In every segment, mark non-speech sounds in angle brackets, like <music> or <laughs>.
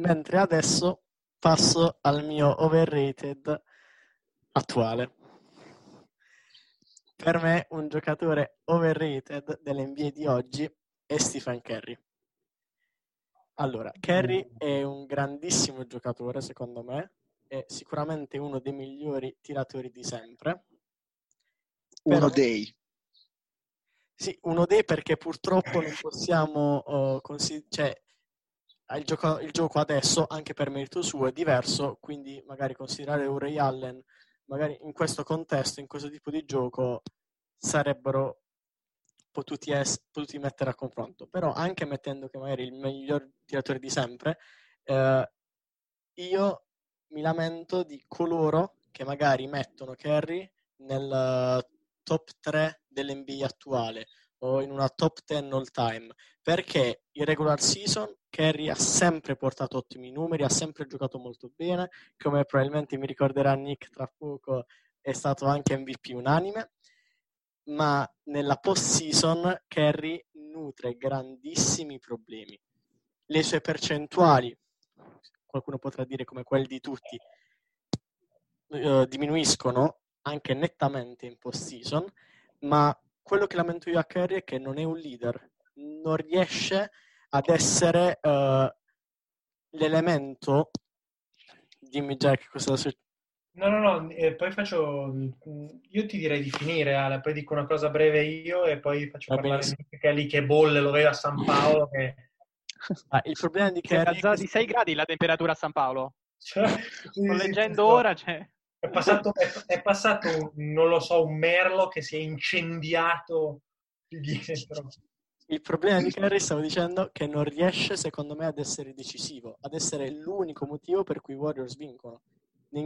mentre adesso passo al mio overrated attuale. Per me un giocatore overrated dell'NBA di oggi è Stephen Curry. Allora, Curry è un grandissimo giocatore, secondo me, è sicuramente uno dei migliori tiratori di sempre. Uno dei. Sì, uno dei perché purtroppo non possiamo uh, considerare, cioè, il gioco, il gioco, adesso, anche per merito suo, è diverso, quindi magari considerare un Ray Allen, magari in questo contesto, in questo tipo di gioco, sarebbero potuti, es- potuti mettere a confronto. Però anche mettendo che magari il miglior tiratore di sempre, eh, io mi lamento di coloro che magari mettono Kerry nel top 3 dell'NBA attuale o in una top 10 all time perché in regular season Kerry ha sempre portato ottimi numeri, ha sempre giocato molto bene, come probabilmente mi ricorderà Nick tra poco è stato anche MVP unanime, ma nella post season Kerry nutre grandissimi problemi. Le sue percentuali, qualcuno potrà dire come quelle di tutti, eh, diminuiscono anche nettamente in post season, ma quello che lamento io a Curry è che non è un leader, non riesce ad essere uh, l'elemento. Dimmi Jack cosa succede. No, no, no, eh, poi faccio. Io ti direi di finire, Ale, poi dico una cosa breve io e poi faccio Va parlare di che è lì che bolle, lo vedo a San Paolo. Che... Ah, il problema di Curry. È di 6 gradi la temperatura a San Paolo. Cioè, Sto leggendo sì, ora. Cioè... È passato, è, è passato, non lo so, un merlo che si è incendiato dietro. Il problema di Curry, stavo dicendo, che non riesce, secondo me, ad essere decisivo, ad essere l'unico motivo per cui i Warriors vincono.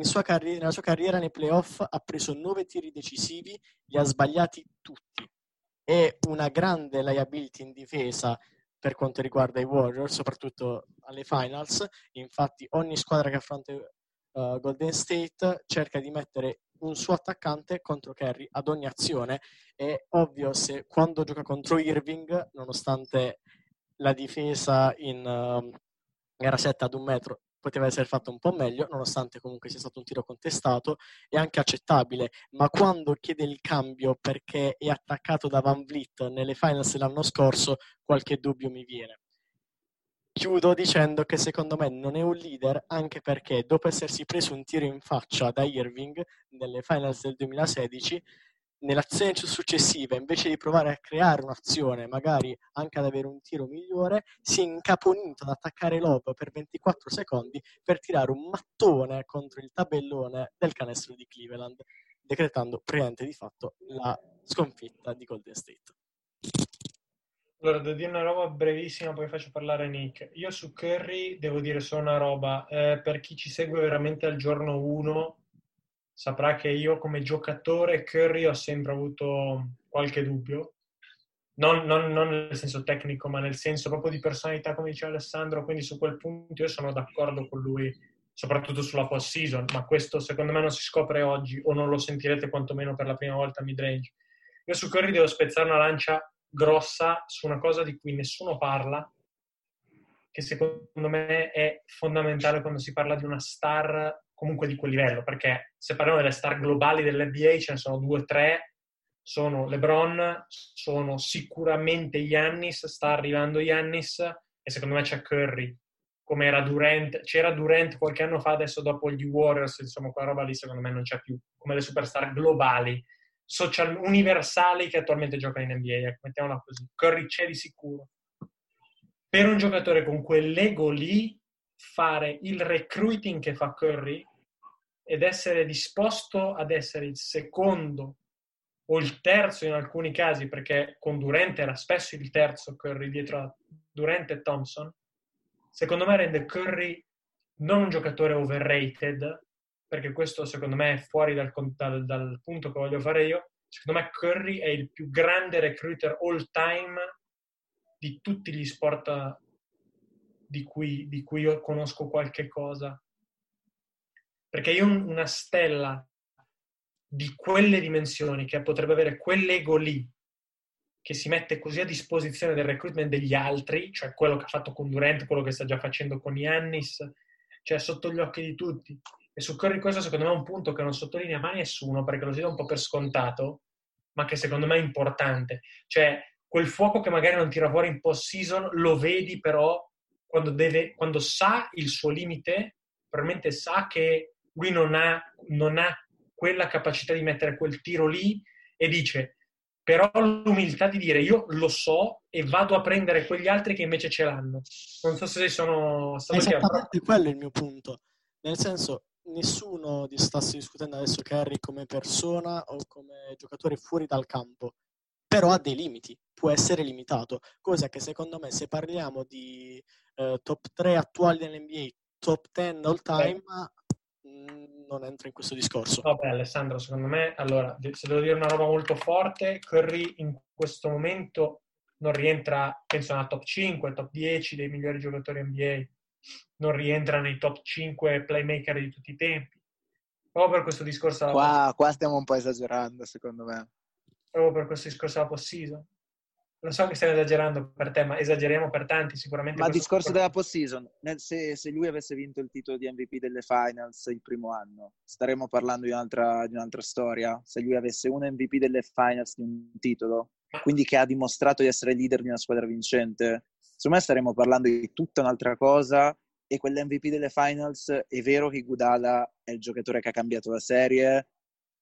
Sua carri- nella sua carriera nei playoff ha preso nove tiri decisivi, li ha sbagliati tutti. È una grande liability in difesa per quanto riguarda i Warriors, soprattutto alle finals. Infatti, ogni squadra che affronta uh, Golden State cerca di mettere un suo attaccante contro Kerry ad ogni azione. È ovvio se quando gioca contro Irving, nonostante la difesa in uh, gara 7 ad un metro poteva essere fatta un po' meglio, nonostante comunque sia stato un tiro contestato, è anche accettabile, ma quando chiede il cambio perché è attaccato da Van Vliet nelle finals l'anno scorso, qualche dubbio mi viene. Chiudo dicendo che secondo me non è un leader anche perché dopo essersi preso un tiro in faccia da Irving nelle finals del 2016, nell'azione successiva, invece di provare a creare un'azione, magari anche ad avere un tiro migliore, si è incaponito ad attaccare Lob per 24 secondi per tirare un mattone contro il tabellone del canestro di Cleveland, decretando praticamente di fatto la sconfitta di Golden State. Allora, devo dire una roba brevissima, poi faccio parlare Nick. Io su Curry devo dire solo una roba. Eh, per chi ci segue veramente al giorno 1, saprà che io come giocatore Curry ho sempre avuto qualche dubbio. Non, non, non, nel senso tecnico, ma nel senso proprio di personalità, come diceva Alessandro. Quindi su quel punto io sono d'accordo con lui, soprattutto sulla post season. Ma questo secondo me non si scopre oggi, o non lo sentirete quantomeno per la prima volta a midrange. Io su Curry devo spezzare una lancia grossa su una cosa di cui nessuno parla, che secondo me è fondamentale quando si parla di una star comunque di quel livello, perché se parliamo delle star globali dell'NBA ce ne sono due o tre, sono LeBron, sono sicuramente Yannis, sta arrivando Yannis e secondo me c'è Curry, come era Durant, c'era Durant qualche anno fa, adesso dopo gli Warriors, insomma quella roba lì secondo me non c'è più, come le superstar globali social universali che attualmente gioca in NBA, ecco, mettiamola così. Curry c'è di sicuro. Per un giocatore con quell'ego lì, fare il recruiting che fa Curry ed essere disposto ad essere il secondo o il terzo in alcuni casi, perché con Durant era spesso il terzo Curry dietro a Durant e Thompson, secondo me rende Curry non un giocatore overrated, perché questo secondo me è fuori dal, dal, dal, punto che voglio fare io. Secondo me Curry è il più grande recruiter all time di tutti gli sport di cui, di cui io conosco qualche cosa. Perché io una stella di quelle dimensioni, che potrebbe avere quell'ego lì, che si mette così a disposizione del recruitment degli altri, cioè quello che ha fatto con Durant, quello che sta già facendo con Yannis, cioè sotto gli occhi di tutti. E su Curry questo secondo me è un punto che non sottolinea mai nessuno, perché lo si dà un po' per scontato, ma che secondo me è importante. Cioè, quel fuoco che magari non tira fuori in post-season, lo vedi però quando, deve, quando sa il suo limite, probabilmente sa che lui non ha, non ha quella capacità di mettere quel tiro lì e dice però l'umiltà di dire io lo so e vado a prendere quegli altri che invece ce l'hanno. Non so se sono stato Esattamente chiaro. quello è il mio punto. Nel senso, nessuno stasse discutendo adesso Kerry come persona o come giocatore fuori dal campo, però ha dei limiti, può essere limitato, cosa che secondo me se parliamo di eh, top 3 attuali dell'NBA, top 10 all time, Mm, non entra in questo discorso. Vabbè, Alessandro, secondo me, allora, se devo dire una roba molto forte, Curry in questo momento non rientra, penso, nella top 5, top 10 dei migliori giocatori NBA, non rientra nei top 5 playmaker di tutti i tempi. Proprio per questo discorso... Qua, qua stiamo un po' esagerando, secondo me. Proprio per questo discorso della post-season lo so che stiamo esagerando per te, ma esageriamo per tanti sicuramente. Ma il discorso della post-season, se, se, lui avesse vinto il titolo di MVP delle finals il primo anno, staremmo parlando di un'altra, di un'altra storia. Se lui avesse un MVP delle finals di un titolo, quindi che ha dimostrato di essere leader di una squadra vincente, secondo me staremmo parlando di tutta un'altra cosa. E quell'MVP delle finals è vero che Gudala è il giocatore che ha cambiato la serie,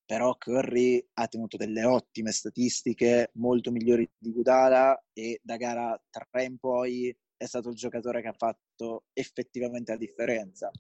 però Curry ha tenuto delle ottime statistiche, molto migliori di Gudala e da gara 3 in poi è stato il giocatore che ha fatto effettivamente la differenza.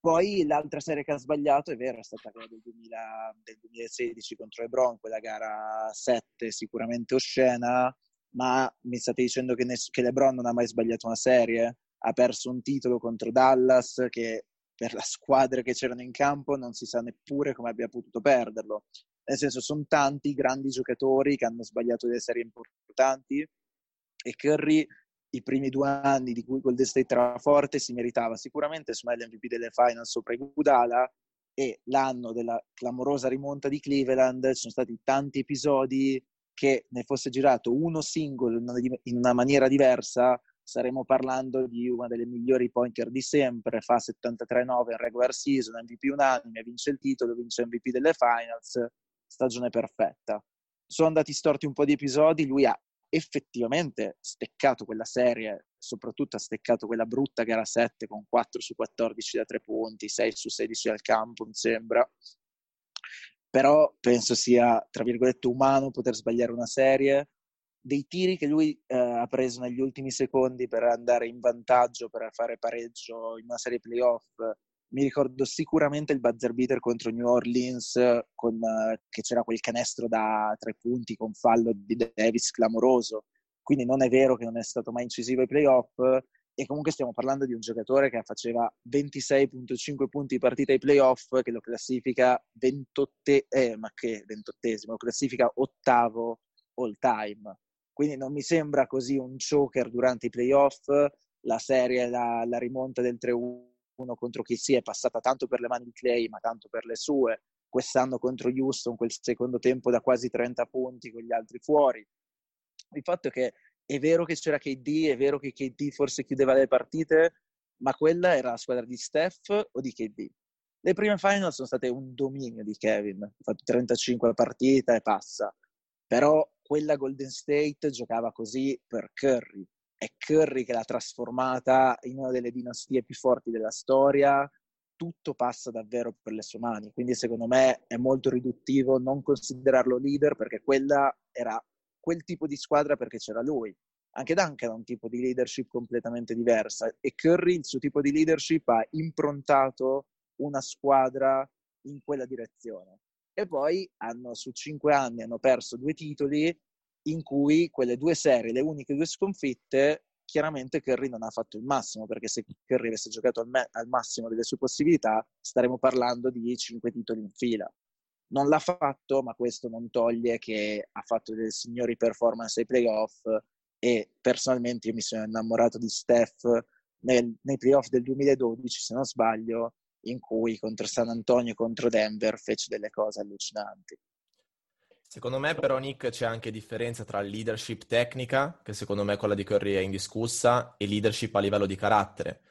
Poi l'altra serie che ha sbagliato, è vero, è stata quella del, 2000, del 2016 contro Lebron, quella gara 7 sicuramente oscena, ma mi state dicendo che, ness- che Lebron non ha mai sbagliato una serie? Ha perso un titolo contro Dallas che per la squadra che c'erano in campo non si sa neppure come abbia potuto perderlo. Nel senso, sono tanti grandi giocatori che hanno sbagliato delle serie importanti e Curry i primi due anni di cui Golden State era forte si meritava sicuramente su l'MVP delle finals sopra Iguodala e l'anno della clamorosa rimonta di Cleveland ci sono stati tanti episodi che ne fosse girato uno singolo in una maniera diversa staremo parlando di una delle migliori pointer di sempre, fa 73-9 in regular season, MVP unanime, vince il titolo, vince MVP delle finals, stagione perfetta. Sono andati storti un po' di episodi, lui ha effettivamente steccato quella serie, soprattutto ha steccato quella brutta gara 7 con 4 su 14 da 3 punti, 6 su 16 al campo, mi sembra. Però penso sia, tra virgolette, umano poter sbagliare una serie dei tiri che lui eh, ha preso negli ultimi secondi per andare in vantaggio, per fare pareggio in una serie playoff. Mi ricordo sicuramente il buzzer beater contro New Orleans, con, eh, che c'era quel canestro da tre punti con fallo di Davis clamoroso. Quindi non è vero che non è stato mai incisivo ai playoff. E comunque stiamo parlando di un giocatore che faceva 26.5 punti partita ai playoff, che lo classifica 28, eh, ma che 28esimo, lo classifica ottavo all time quindi non mi sembra così un choker durante i playoff. La serie, la, la rimonta del 3-1 contro chi si è passata tanto per le mani di Clay, ma tanto per le sue. Quest'anno contro Houston, quel secondo tempo da quasi 30 punti con gli altri fuori. Il fatto è che è vero che c'era KD, è vero che KD forse chiudeva le partite, ma quella era la squadra di Steph o di KD. Le prime final sono state un dominio di Kevin, ha fatto 35 partite e passa. Però quella Golden State giocava così per Curry. È Curry che l'ha trasformata in una delle dinastie più forti della storia. Tutto passa davvero per le sue mani. Quindi, secondo me, è molto riduttivo non considerarlo leader perché quella era quel tipo di squadra perché c'era lui. Anche Duncan ha un tipo di leadership completamente diversa e Curry, il suo tipo di leadership, ha improntato una squadra in quella direzione e poi hanno, su cinque anni hanno perso due titoli in cui quelle due serie, le uniche due sconfitte, chiaramente Curry non ha fatto il massimo, perché se Curry avesse giocato al, me- al massimo delle sue possibilità, staremmo parlando di cinque titoli in fila. Non l'ha fatto, ma questo non toglie che ha fatto delle signori performance ai playoff e personalmente io mi sono innamorato di Steph nel, nei playoff del 2012, se non sbaglio, in cui contro San Antonio e contro Denver fece delle cose allucinanti. Secondo me però Nick c'è anche differenza tra leadership tecnica, che secondo me quella di Curry è indiscussa, e leadership a livello di carattere.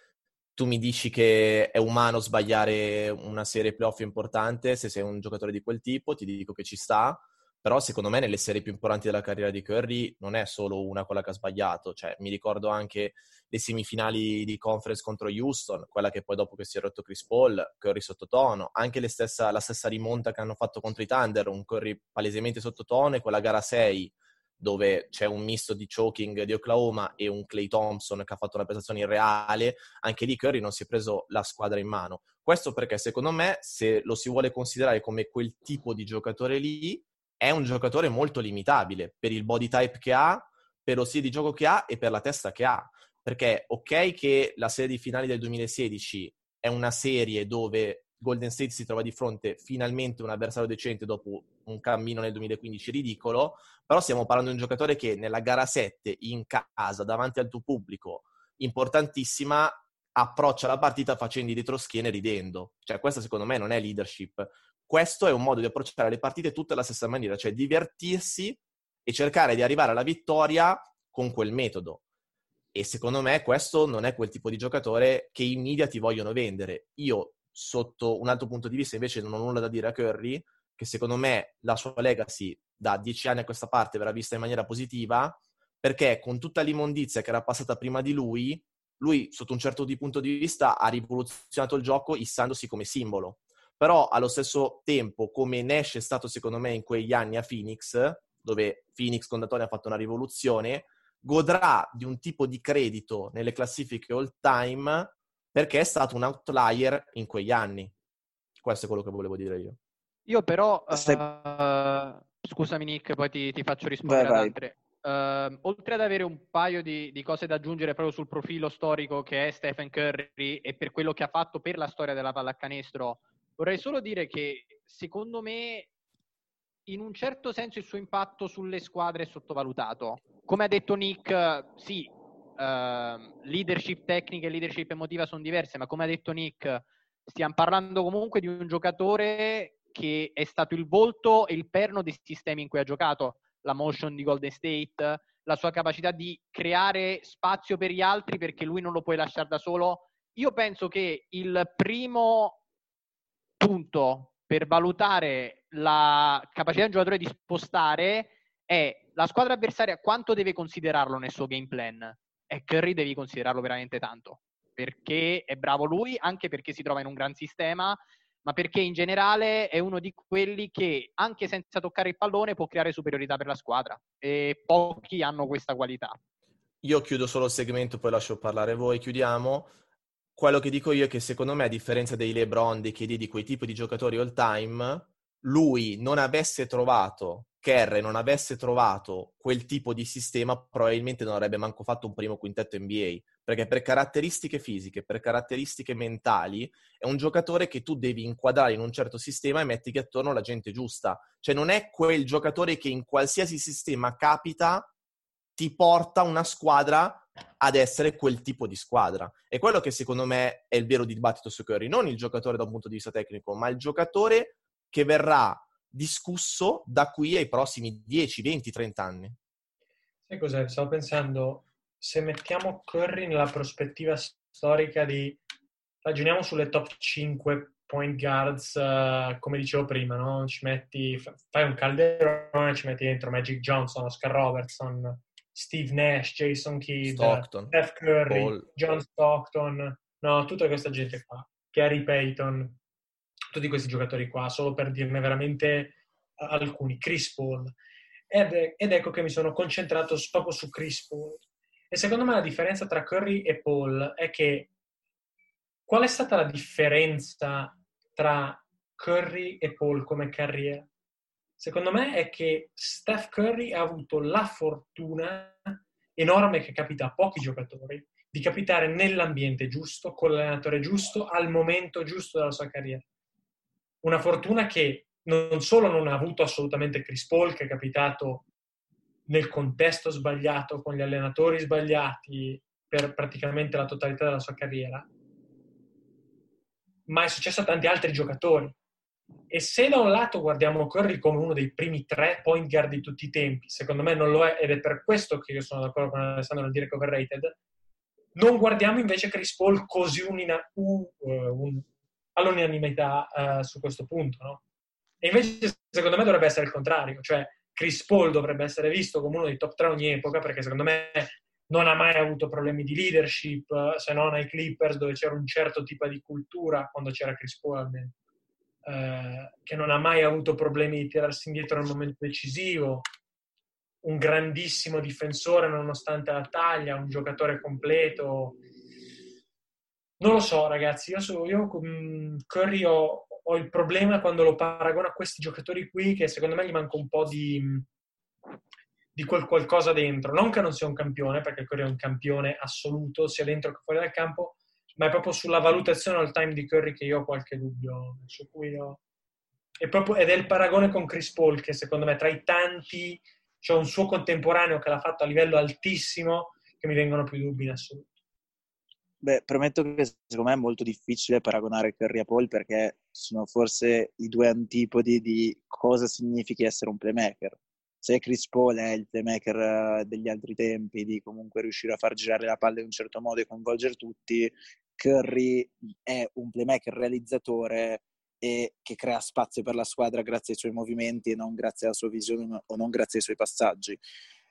Tu mi dici che è umano sbagliare una serie playoff importante, se sei un giocatore di quel tipo ti dico che ci sta, però secondo me nelle serie più importanti della carriera di Curry non è solo una quella che ha sbagliato, cioè mi ricordo anche le semifinali di conference contro Houston, quella che poi dopo che si è rotto Chris Paul, Curry sottotono, anche stessa, la stessa rimonta che hanno fatto contro i Thunder, un Curry palesemente sottotono e quella gara 6 dove c'è un misto di choking di Oklahoma e un Clay Thompson che ha fatto una prestazione irreale, anche lì Curry non si è preso la squadra in mano. Questo perché secondo me se lo si vuole considerare come quel tipo di giocatore lì, è un giocatore molto limitabile per il body type che ha, per lo stile di gioco che ha e per la testa che ha. Perché ok che la serie di finali del 2016 è una serie dove Golden State si trova di fronte finalmente un avversario decente dopo un cammino nel 2015 ridicolo, però stiamo parlando di un giocatore che nella gara 7 in casa davanti al tuo pubblico importantissima approccia la partita facendo i retroschiene ridendo. Cioè questa secondo me non è leadership, questo è un modo di approcciare le partite tutte alla stessa maniera, cioè divertirsi e cercare di arrivare alla vittoria con quel metodo. E secondo me questo non è quel tipo di giocatore che i media ti vogliono vendere. Io, sotto un altro punto di vista, invece non ho nulla da dire a Curry, che secondo me la sua legacy da dieci anni a questa parte verrà vista in maniera positiva, perché con tutta l'immondizia che era passata prima di lui, lui, sotto un certo punto di vista, ha rivoluzionato il gioco issandosi come simbolo. Però allo stesso tempo, come Nash è stato secondo me in quegli anni a Phoenix, dove Phoenix con D'Antoni ha fatto una rivoluzione, godrà di un tipo di credito nelle classifiche all time perché è stato un outlier in quegli anni. Questo è quello che volevo dire io. Io però, uh, scusami Nick, poi ti, ti faccio rispondere vai, ad altre. Uh, oltre ad avere un paio di, di, cose da aggiungere proprio sul profilo storico che è Stephen Curry e per quello che ha fatto per la storia della pallacanestro Vorrei solo dire che secondo me in un certo senso il suo impatto sulle squadre è sottovalutato. Come ha detto Nick, sì, uh, leadership tecnica e leadership emotiva sono diverse, ma come ha detto Nick, stiamo parlando comunque di un giocatore che è stato il volto e il perno dei sistemi in cui ha giocato, la motion di Golden State, la sua capacità di creare spazio per gli altri perché lui non lo puoi lasciare da solo. Io penso che il primo punto per valutare la capacità del giocatore di spostare è la squadra avversaria quanto deve considerarlo nel suo game plan. E Curry devi considerarlo veramente tanto, perché è bravo lui, anche perché si trova in un gran sistema, ma perché in generale è uno di quelli che anche senza toccare il pallone può creare superiorità per la squadra. E pochi hanno questa qualità. Io chiudo solo il segmento, poi lascio parlare voi, chiudiamo. Quello che dico io è che secondo me, a differenza dei LeBron, dei KD, di quei tipi di giocatori all time, lui non avesse trovato, Kerr non avesse trovato quel tipo di sistema, probabilmente non avrebbe manco fatto un primo quintetto NBA. Perché per caratteristiche fisiche, per caratteristiche mentali, è un giocatore che tu devi inquadrare in un certo sistema e mettigli attorno la gente giusta. Cioè non è quel giocatore che in qualsiasi sistema capita, ti porta una squadra ad essere quel tipo di squadra. E quello che secondo me è il vero dibattito su Curry, non il giocatore da un punto di vista tecnico, ma il giocatore che verrà discusso da qui ai prossimi 10, 20, 30 anni. Sai cos'è? Stavo pensando, se mettiamo Curry nella prospettiva storica di... ragioniamo sulle top 5 point guards, uh, come dicevo prima, no? Ci metti, fai un calderone, ci metti dentro Magic Johnson, Oscar Robertson, Steve Nash, Jason Kidd, Stockton, Steph Curry, Paul. John Stockton, no, tutta questa gente qua, Gary Payton, tutti questi giocatori qua, solo per dirne veramente alcuni, Chris Paul. Ed, ed ecco che mi sono concentrato proprio su Chris Paul. E secondo me la differenza tra Curry e Paul è che qual è stata la differenza tra Curry e Paul come carriera? secondo me, è che Steph Curry ha avuto la fortuna enorme che capita a pochi giocatori di capitare nell'ambiente giusto, con l'allenatore giusto, al momento giusto della sua carriera. Una fortuna che non solo non ha avuto assolutamente Chris Paul, che è capitato nel contesto sbagliato, con gli allenatori sbagliati per praticamente la totalità della sua carriera, ma è successo a tanti altri giocatori. E se da un lato guardiamo Curry come uno dei primi tre point guard di tutti i tempi, secondo me non lo è, ed è per questo che io sono d'accordo con Alessandro nel dire che overrated, non guardiamo invece Chris Paul così unina, uh, un, all'unanimità uh, su questo punto, no? E invece secondo me dovrebbe essere il contrario, cioè Chris Paul dovrebbe essere visto come uno dei top 3 ogni epoca, perché secondo me non ha mai avuto problemi di leadership, se non ai Clippers dove c'era un certo tipo di cultura, quando c'era Chris Paul almeno, eh, che non ha mai avuto problemi di tirarsi indietro nel momento decisivo, un grandissimo difensore nonostante la taglia, un giocatore completo. Non lo so ragazzi, io, so, io con Curry ho, ho il problema quando lo paragono a questi giocatori qui che secondo me gli manca un po' di di quel qualcosa dentro. Non che non sia un campione, perché Curry è un campione assoluto, sia dentro che fuori dal campo, ma è proprio sulla valutazione al time di Curry che io ho qualche dubbio. Su cui io... è proprio, ed è il paragone con Chris Paul, che secondo me tra i tanti c'è un suo contemporaneo che l'ha fatto a livello altissimo, che mi vengono più dubbi in assoluto. Beh, premetto che secondo me è molto difficile paragonare Curry a Paul perché sono forse i due antipodi di cosa significhi essere un playmaker se Chris Paul è il playmaker eh, degli altri tempi, di comunque riuscire a far girare la palla in un certo modo e coinvolgere tutti, Curry è un playmaker realizzatore e che crea spazio per la squadra grazie ai suoi movimenti e non grazie alla sua visione o non grazie ai suoi passaggi.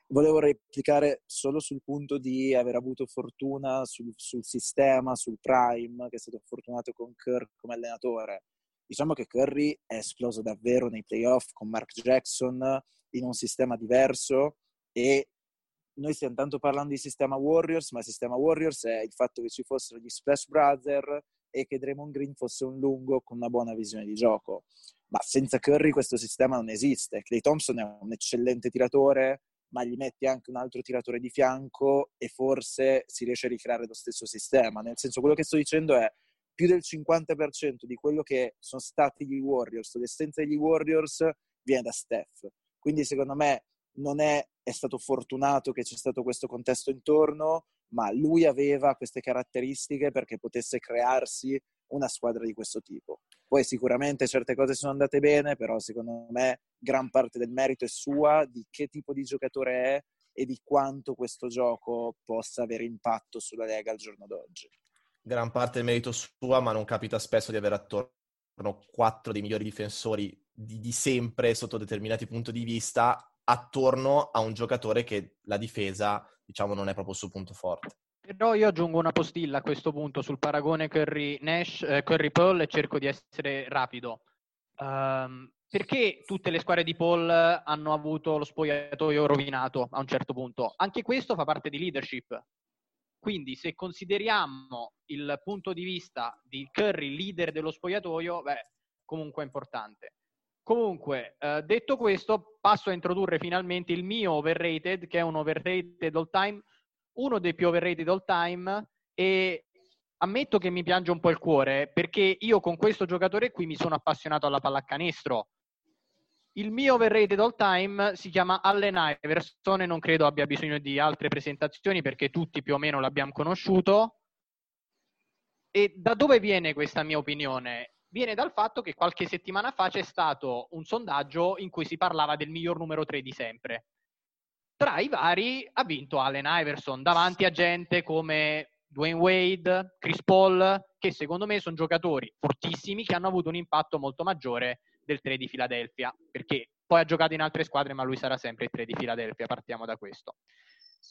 Volevo replicare solo sul punto di aver avuto fortuna sul, sul sistema, sul prime, che è stato fortunato con Kirk come allenatore. Diciamo che Curry è esploso davvero nei playoff con Mark Jackson, in un sistema diverso e noi stiamo tanto parlando di sistema Warriors, ma il sistema Warriors è il fatto che ci fossero gli Splash Brother e che Draymond Green fosse un lungo con una buona visione di gioco. Ma senza Curry questo sistema non esiste. Clay Thompson è un eccellente tiratore, ma gli metti anche un altro tiratore di fianco e forse si riesce a ricreare lo stesso sistema. Nel senso, quello che sto dicendo è più del 50% di quello che sono stati gli Warriors, l'essenza degli Warriors, viene da Steph. Quindi secondo me non è, è stato fortunato che c'è stato questo contesto intorno, ma lui aveva queste caratteristiche perché potesse crearsi una squadra di questo tipo. Poi sicuramente certe cose sono andate bene, però secondo me gran parte del merito è sua, di che tipo di giocatore è e di quanto questo gioco possa avere impatto sulla Lega al giorno d'oggi. Gran parte del merito sua, ma non capita spesso di avere attorno quattro dei migliori difensori di, di sempre sotto determinati punti di vista attorno a un giocatore che la difesa, diciamo, non è proprio il suo punto forte. Però io aggiungo una postilla a questo punto sul paragone Curry-Nash, eh, Curry-Paul e cerco di essere rapido. Um, perché tutte le squadre di Paul hanno avuto lo spogliatoio rovinato a un certo punto? Anche questo fa parte di leadership. Quindi se consideriamo il punto di vista di Curry leader dello spogliatoio, beh, comunque è importante. Comunque, eh, detto questo, passo a introdurre finalmente il mio overrated, che è un overrated all time, uno dei più overrated all time, e ammetto che mi piange un po' il cuore, perché io con questo giocatore qui mi sono appassionato alla pallacanestro. Il mio overrated all time si chiama Allen Iverson e non credo abbia bisogno di altre presentazioni perché tutti più o meno l'abbiamo conosciuto. E da dove viene questa mia opinione? viene dal fatto che qualche settimana fa c'è stato un sondaggio in cui si parlava del miglior numero 3 di sempre. Tra i vari ha vinto Allen Iverson davanti a gente come Dwayne Wade, Chris Paul, che secondo me sono giocatori fortissimi che hanno avuto un impatto molto maggiore del 3 di Philadelphia, perché poi ha giocato in altre squadre, ma lui sarà sempre il 3 di Philadelphia, partiamo da questo.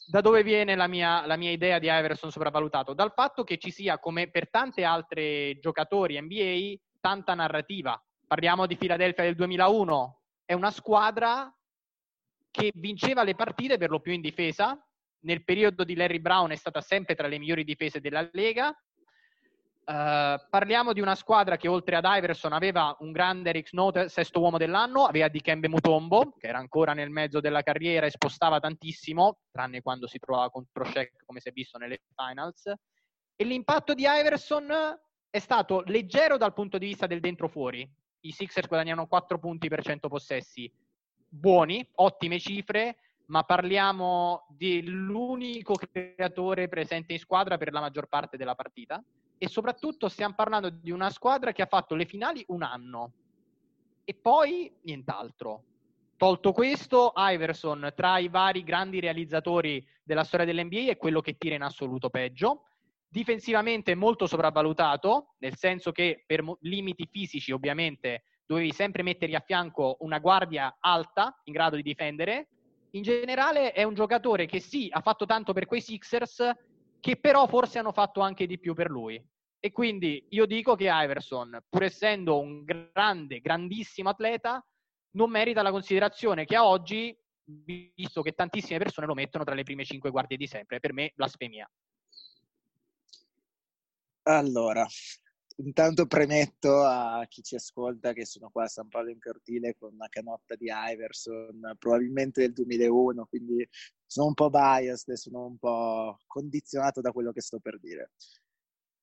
Da dove viene la mia, la mia idea di Iverson sopravvalutato? Dal fatto che ci sia, come per tante altre giocatori NBA, tanta narrativa. Parliamo di Philadelphia del 2001, è una squadra che vinceva le partite per lo più in difesa. Nel periodo di Larry Brown è stata sempre tra le migliori difese della Lega. Uh, parliamo di una squadra che oltre ad Iverson aveva un grande Eric Snow, sesto uomo dell'anno, aveva Dikembe Mutombo, che era ancora nel mezzo della carriera e spostava tantissimo, tranne quando si trovava contro Shaq, come si è visto nelle finals. E l'impatto di Iverson è stato leggero dal punto di vista del dentro fuori. I Sixers guadagnano 4 punti per 100 possessi. Buoni, ottime cifre, ma parliamo dell'unico creatore presente in squadra per la maggior parte della partita e soprattutto stiamo parlando di una squadra che ha fatto le finali un anno. e poi nient'altro. Tolto questo, Iverson tra i vari grandi realizzatori della storia dell'NBA è quello che tira in assoluto peggio. Difensivamente molto sopravvalutato, nel senso che per limiti fisici ovviamente dovevi sempre mettergli a fianco una guardia alta in grado di difendere. In generale è un giocatore che sì, ha fatto tanto per quei Sixers, che però forse hanno fatto anche di più per lui. E quindi io dico che Iverson, pur essendo un grande, grandissimo atleta, non merita la considerazione che ha oggi, visto che tantissime persone lo mettono tra le prime cinque guardie di sempre. Per me, blasfemia. Allora, intanto premetto a chi ci ascolta che sono qua a San Paolo in cortile con una canotta di Iverson, probabilmente del 2001, quindi sono un po' biased e sono un po' condizionato da quello che sto per dire.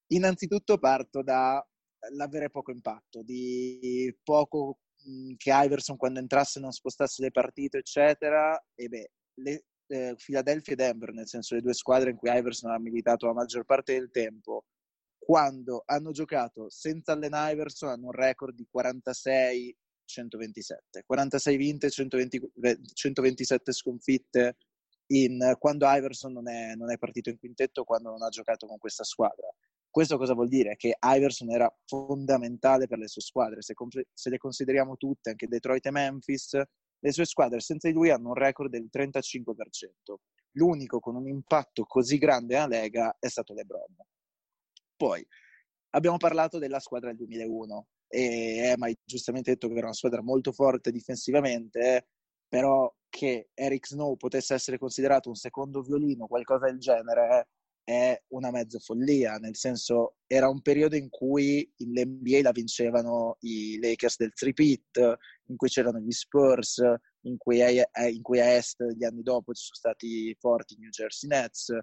Innanzitutto parto dall'avere poco impatto, di poco mhmm, che Iverson quando entrasse non spostasse le partite, eccetera, e beh, le, eh, Philadelphia e Denver, nel senso le due squadre in cui Iverson ha militato la maggior parte del tempo, quando hanno giocato senza Allen Iverson hanno un record di 46 127 46 vinte 120, 127 sconfitte in, quando Iverson non è, non è partito in quintetto quando non ha giocato con questa squadra questo cosa vuol dire? Che Iverson era fondamentale per le sue squadre. Se, se, le consideriamo tutte, anche Detroit e Memphis, le sue squadre senza di lui hanno un record del 35%. L'unico con un impatto così grande nella Lega è stato LeBron. Poi abbiamo parlato della squadra del 2001 e Emma hai giustamente detto che era una squadra molto forte difensivamente, però che Eric Snow potesse essere considerato un secondo violino, qualcosa del genere, è una mezza follia, nel senso era un periodo in cui l'NBA la vincevano i Lakers del three-pit, in cui c'erano gli Spurs, in cui, a, in cui a est gli anni dopo ci sono stati forti New Jersey Nets.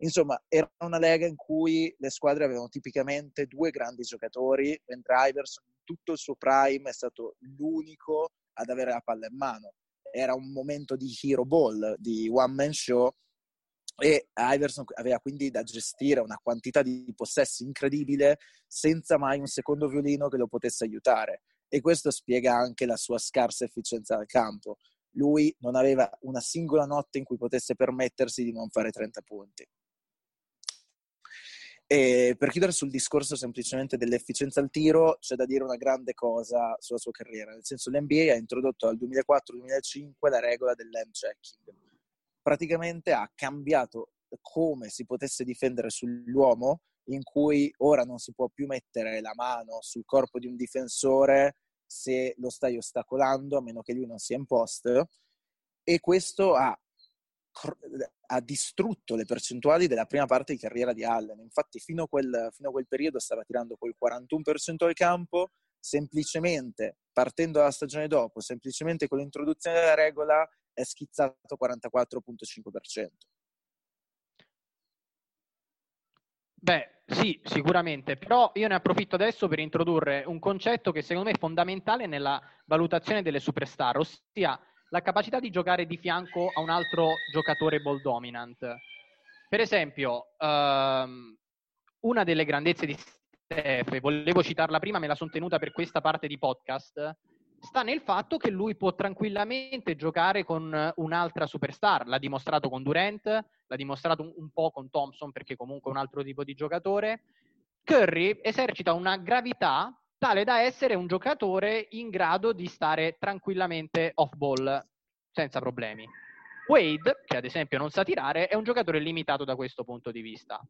Insomma, era una lega in cui le squadre avevano tipicamente due grandi giocatori, mentre Iverson in tutto il suo prime è stato l'unico ad avere la palla in mano. Era un momento di hero ball, di one man show, e Iverson aveva quindi da gestire una quantità di possessi incredibile senza mai un secondo violino che lo potesse aiutare e questo spiega anche la sua scarsa efficienza al campo. Lui non aveva una singola notte in cui potesse permettersi di non fare 30 punti. E per chiudere sul discorso semplicemente dell'efficienza al tiro, c'è da dire una grande cosa sulla sua carriera, nel senso l'NBA ha introdotto dal 2004-2005 la regola dell'end checking. Praticamente ha cambiato come si potesse difendere sull'uomo, in cui ora non si può più mettere la mano sul corpo di un difensore se lo stai ostacolando, a meno che lui non sia in post, e questo ha, ha distrutto le percentuali della prima parte di carriera di Allen. Infatti, fino a quel, fino a quel periodo stava tirando col 41% al campo, semplicemente partendo dalla stagione dopo, semplicemente con l'introduzione della regola, è schizzato 44,5%. Beh, sì, sicuramente, però io ne approfitto adesso per introdurre un concetto che secondo me è fondamentale nella valutazione delle superstar, ossia la capacità di giocare di fianco a un altro giocatore ball dominant. Per esempio, um, una delle grandezze di Steph, volevo citarla prima, me la sono tenuta per questa parte di podcast, sta nel fatto che lui può tranquillamente giocare con un'altra superstar. L'ha dimostrato con Durant, l'ha dimostrato un po' con Thompson, perché comunque è un altro tipo di giocatore. Curry esercita una gravità tale da essere un giocatore in grado di stare tranquillamente off ball senza problemi. Wade, che ad esempio non sa tirare, è un giocatore limitato da questo punto di vista.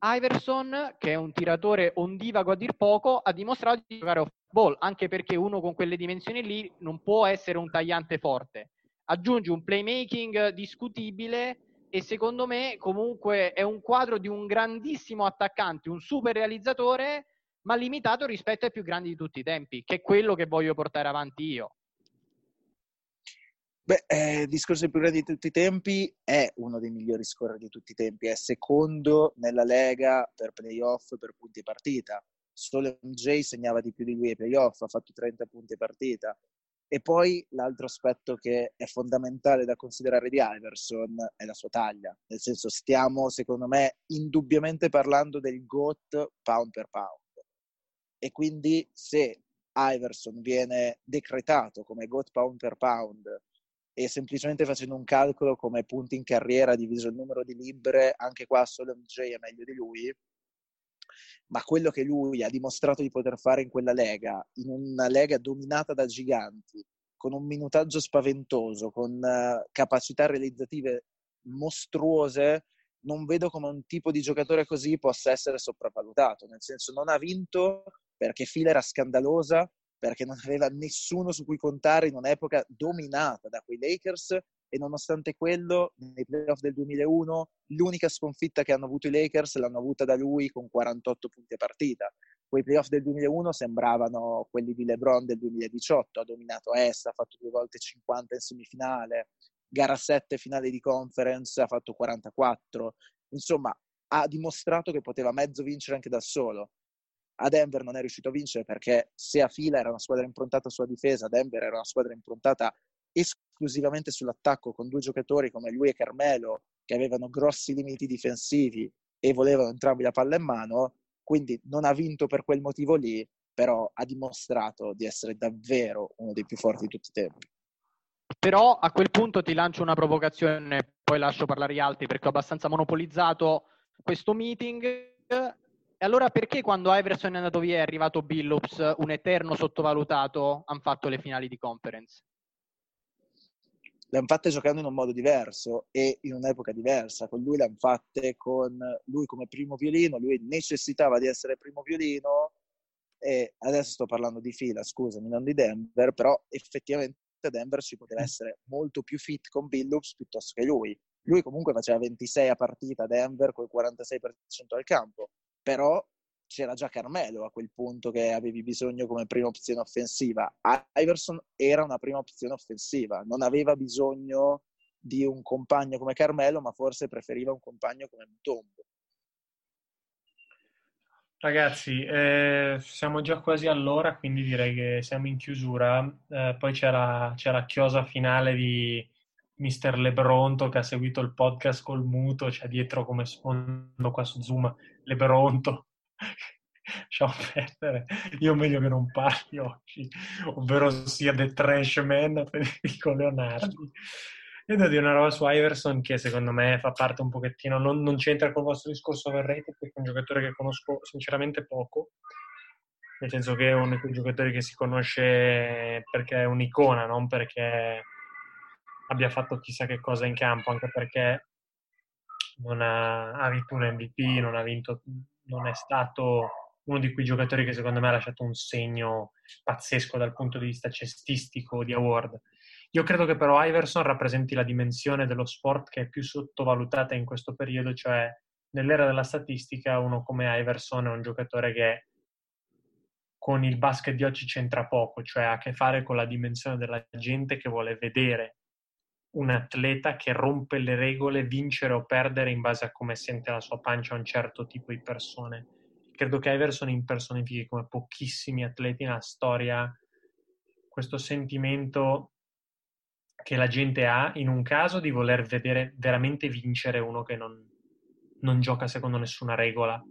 Iverson, che è un tiratore ondivago a dir poco, ha dimostrato di giocare off ball, anche perché uno con quelle dimensioni lì non può essere un tagliante forte. Aggiunge un playmaking discutibile e secondo me comunque è un quadro di un grandissimo attaccante, un super realizzatore, ma limitato rispetto ai più grandi di tutti i tempi, che è quello che voglio portare avanti io. Beh, eh, il discorso dei più grandi di tutti i tempi è uno dei migliori scorer di tutti i tempi, è secondo nella Lega per playoff per punti partita. Solo MJ segnava di più di lui ai playoff, ha fatto 30 punti partita. E poi l'altro aspetto che è fondamentale da considerare di Iverson è la sua taglia. Nel senso, stiamo, secondo me, indubbiamente parlando del GOAT pound per pound. E quindi se Iverson viene decretato come GOAT pound per pound e semplicemente facendo un calcolo come punti in carriera diviso il numero di libbre, anche qua solo MJ è meglio di lui, ma quello che lui ha dimostrato di poter fare in quella lega, in una lega dominata da giganti, con un minutaggio spaventoso, con uh, capacità realizzative mostruose, non vedo come un tipo di giocatore così possa essere sopravvalutato. Nel senso, non ha vinto perché fila era scandalosa, perché non aveva nessuno su cui contare in un'epoca dominata da quei Lakers e nonostante quello nei playoff del 2001 l'unica sconfitta che hanno avuto i Lakers l'hanno avuta da lui con 48 punti a partita. Quei playoff del 2001 sembravano quelli di LeBron del 2018, ha dominato Est, ha fatto due volte 50 in semifinale, gara 7 finale di conference ha fatto 44, insomma ha dimostrato che poteva mezzo vincere anche da solo. A Denver non è riuscito a vincere perché se a fila era una squadra improntata sulla difesa, Denver era una squadra improntata esclusivamente sull'attacco con due giocatori come lui e Carmelo che avevano grossi limiti difensivi e volevano entrambi la palla in mano, quindi non ha vinto per quel motivo lì, però ha dimostrato di essere davvero uno dei più forti di tutti i tempi. Però a quel punto ti lancio una provocazione, poi lascio parlare gli altri perché ho abbastanza monopolizzato questo meeting. E allora perché quando Iverson è andato via è arrivato Billups, un eterno sottovalutato, hanno fatto le finali di conference? le hanno fatte giocando in un modo diverso e in un'epoca diversa. Con lui le hanno fatte con lui come primo violino, lui necessitava di essere primo violino e adesso sto parlando di fila, scusami, non di Denver, però effettivamente Denver ci poteva essere molto più fit con Billups piuttosto che lui. Lui comunque faceva 26 a partita a Denver col 46% al campo, però c'era già Carmelo a quel punto che avevi bisogno come prima opzione offensiva. Iverson era una prima opzione offensiva, non aveva bisogno di un compagno come Carmelo, ma forse preferiva un compagno come Mutombo. Ragazzi, eh, siamo già quasi all'ora, quindi direi che siamo in chiusura. Eh, poi c'è la, c'è la, chiosa finale di Mister Lebronto che ha seguito il podcast col muto, c'è dietro come sfondo qua su Zoom Lebronto <laughs> lasciamo perdere, io meglio che non parli oggi, ovvero sia The Trash Man <laughs> Federico Leonardi. Io devo dire una roba su Iverson che secondo me fa parte un pochettino, non, non c'entra col vostro discorso overrated perché è un giocatore che conosco sinceramente poco, nel senso che è uno di giocatori che si conosce perché è un'icona, non perché abbia fatto chissà che cosa in campo, anche perché non ha, ha vinto un MVP, non ha vinto non è stato uno di quei giocatori che secondo me ha lasciato un segno pazzesco dal punto di vista cestistico di award. Io credo che però Iverson rappresenti la dimensione dello sport che è più sottovalutata in questo periodo, cioè nell'era della statistica uno come Iverson è un giocatore che con il basket di oggi c'entra poco, cioè ha a che fare con la dimensione della gente che vuole vedere un atleta che rompe le regole vincere o perdere in base a come sente la sua pancia un certo tipo di persone. Credo che Iverson impersonifichi come pochissimi atleti nella storia questo sentimento che la gente ha in un caso di voler vedere veramente vincere uno che non, non gioca secondo nessuna regola.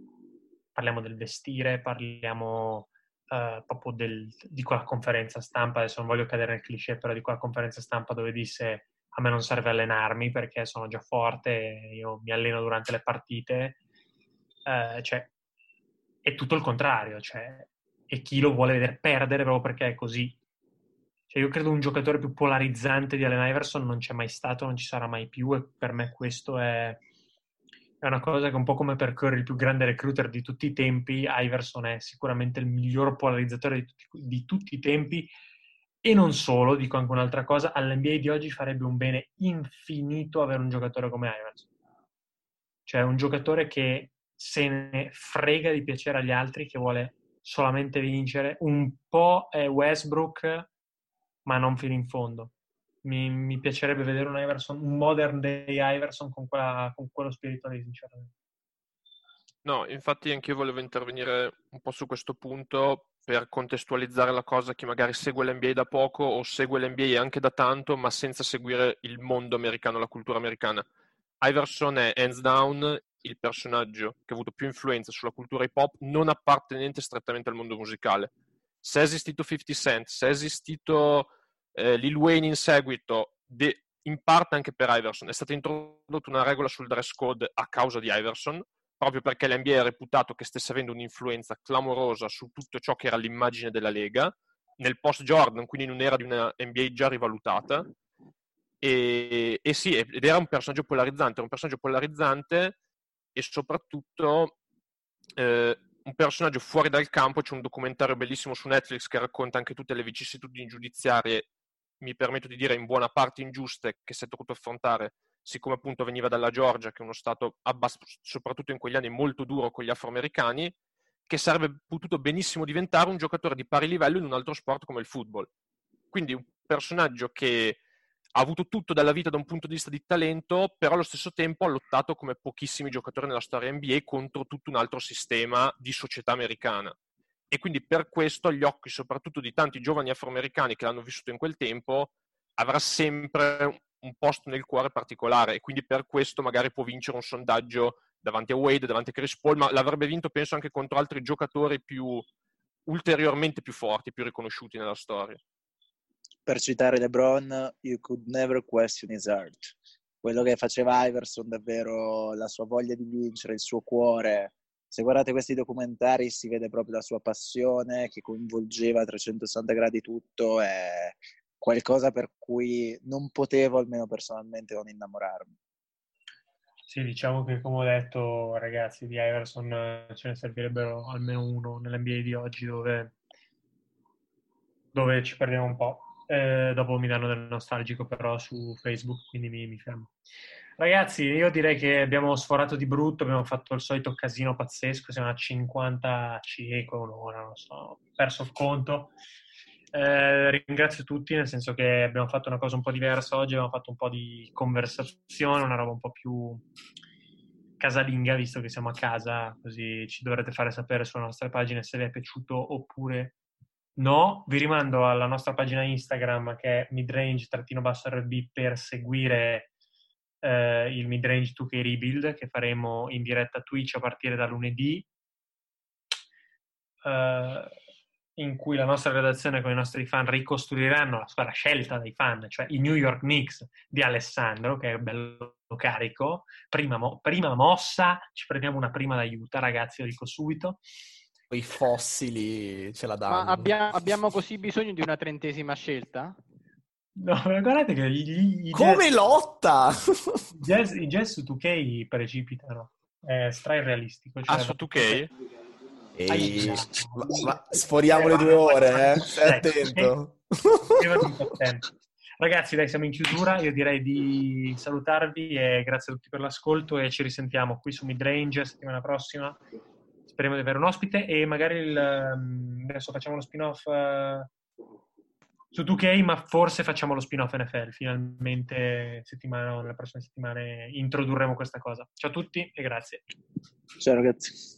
Parliamo del vestire, parliamo uh, proprio del, di quella conferenza stampa, adesso non voglio cadere nel cliché, però di quella conferenza stampa dove disse a me non serve allenarmi perché sono già forte, io mi alleno durante le partite, eh, cioè, è tutto il contrario, cioè, e chi lo vuole vedere perdere proprio perché è così. Cioè, io credo un giocatore più polarizzante di Allen Iverson non c'è mai stato, non ci sarà mai più e per me questo è, è una cosa che un po' come per Curry, il più grande recruiter di tutti i tempi, Iverson è sicuramente il miglior polarizzatore di tutti, di tutti i tempi e non solo, dico anche un'altra cosa, all'NBA di oggi farebbe un bene infinito avere un giocatore come Iverson. Cioè un giocatore che se ne frega di piacere agli altri, che vuole solamente vincere. Un po' è Westbrook, ma non fino in fondo. Mi, mi piacerebbe vedere un Iverson, un modern day Iverson con, quella, con quello spirito lì, sinceramente. No, infatti anche io volevo intervenire un po' su questo punto per contestualizzare la cosa chi magari segue l'NBA da poco o segue l'NBA anche da tanto, ma senza seguire il mondo americano, la cultura americana. Iverson è hands down il personaggio che ha avuto più influenza sulla cultura hip hop non appartenente strettamente al mondo musicale. se è esistito 50 Cent, se è esistito eh, Lil Wayne in seguito, de- in parte anche per Iverson, è stata introdotta una regola sul dress code a causa di Iverson, proprio perché l'NBA ha reputato che stesse avendo un'influenza clamorosa su tutto ciò che era l'immagine della Lega, nel post Jordan, quindi in un'era di una NBA già rivalutata. E, e sì, ed era un personaggio polarizzante, un personaggio polarizzante e soprattutto eh, un personaggio fuori dal campo. C'è un documentario bellissimo su Netflix che racconta anche tutte le vicissitudini giudiziarie, mi permetto di dire in buona parte ingiuste, che si è dovuto affrontare siccome appunto veniva dalla Georgia, che è uno stato, abbast- soprattutto in quegli anni, molto duro con gli afroamericani, che sarebbe potuto benissimo diventare un giocatore di pari livello in un altro sport come il football. Quindi un personaggio che ha avuto tutto dalla vita da un punto di vista di talento, però allo stesso tempo ha lottato come pochissimi giocatori nella storia NBA contro tutto un altro sistema di società americana. E quindi per questo agli occhi soprattutto di tanti giovani afroamericani che l'hanno vissuto in quel tempo, avrà sempre un posto nel cuore particolare e quindi per questo magari può vincere un sondaggio davanti a Wade, davanti a Chris Paul, ma l'avrebbe vinto penso anche contro altri giocatori più ulteriormente più forti, più riconosciuti nella storia. Per citare LeBron, you could never question his heart. Quello che faceva Iverson davvero, la sua voglia di vincere, il suo cuore. Se guardate questi documentari si vede proprio la sua passione che coinvolgeva a 360 gradi tutto e qualcosa per cui non potevo, almeno personalmente, non innamorarmi. Sì, diciamo che come ho detto, ragazzi, di Iverson eh, ce ne servirebbero almeno uno nell'NBA di oggi dove, dove ci perdiamo un po'. Eh, dopo mi danno del nostalgico però su Facebook, quindi mi, mi fermo. Ragazzi, io direi che abbiamo sforato di brutto, abbiamo fatto il solito casino pazzesco, siamo a 50 cieco, un'ora, non so, ho perso il conto. Eh, ringrazio tutti, nel senso che abbiamo fatto una cosa un po' diversa oggi, abbiamo fatto un po' di conversazione, una roba un po' più casalinga, visto che siamo a casa, così ci dovrete fare sapere sulle nostre pagine se vi è piaciuto oppure no. Vi rimando alla nostra pagina Instagram che è midrange-rb per seguire eh, il midrange 2K Rebuild che faremo in diretta Twitch a partire da lunedì. Uh, in cui la nostra redazione con i nostri fan ricostruiranno la squadra scelta dai fan, cioè i New York Knicks di Alessandro, che è bello carico. Prima, mo- prima mossa, ci prendiamo una prima d'aiuto, ragazzi, lo dico subito. I fossili ce la danno. Ma abbiamo, abbiamo così bisogno di una trentesima scelta? No, guardate che gli, gli Come jazz, lotta! I jazz, I jazz su 2K precipitano. È stra irrealistico. Cioè, ah, su 2K? Ehi, ma, ma sforiamo le due ore, eh? Stai attento. <laughs> Ragazzi, dai, siamo in chiusura. Io direi di salutarvi e grazie a tutti per l'ascolto e ci risentiamo qui su Midrange settimana prossima. Speriamo di avere un ospite e magari il, ehm, adesso facciamo lo spin-off uh, su 2K, ma forse facciamo lo spin-off NFL. Finalmente settimana, nelle prossime settimane introdurremo questa cosa. Ciao a tutti e grazie. Ciao ragazzi.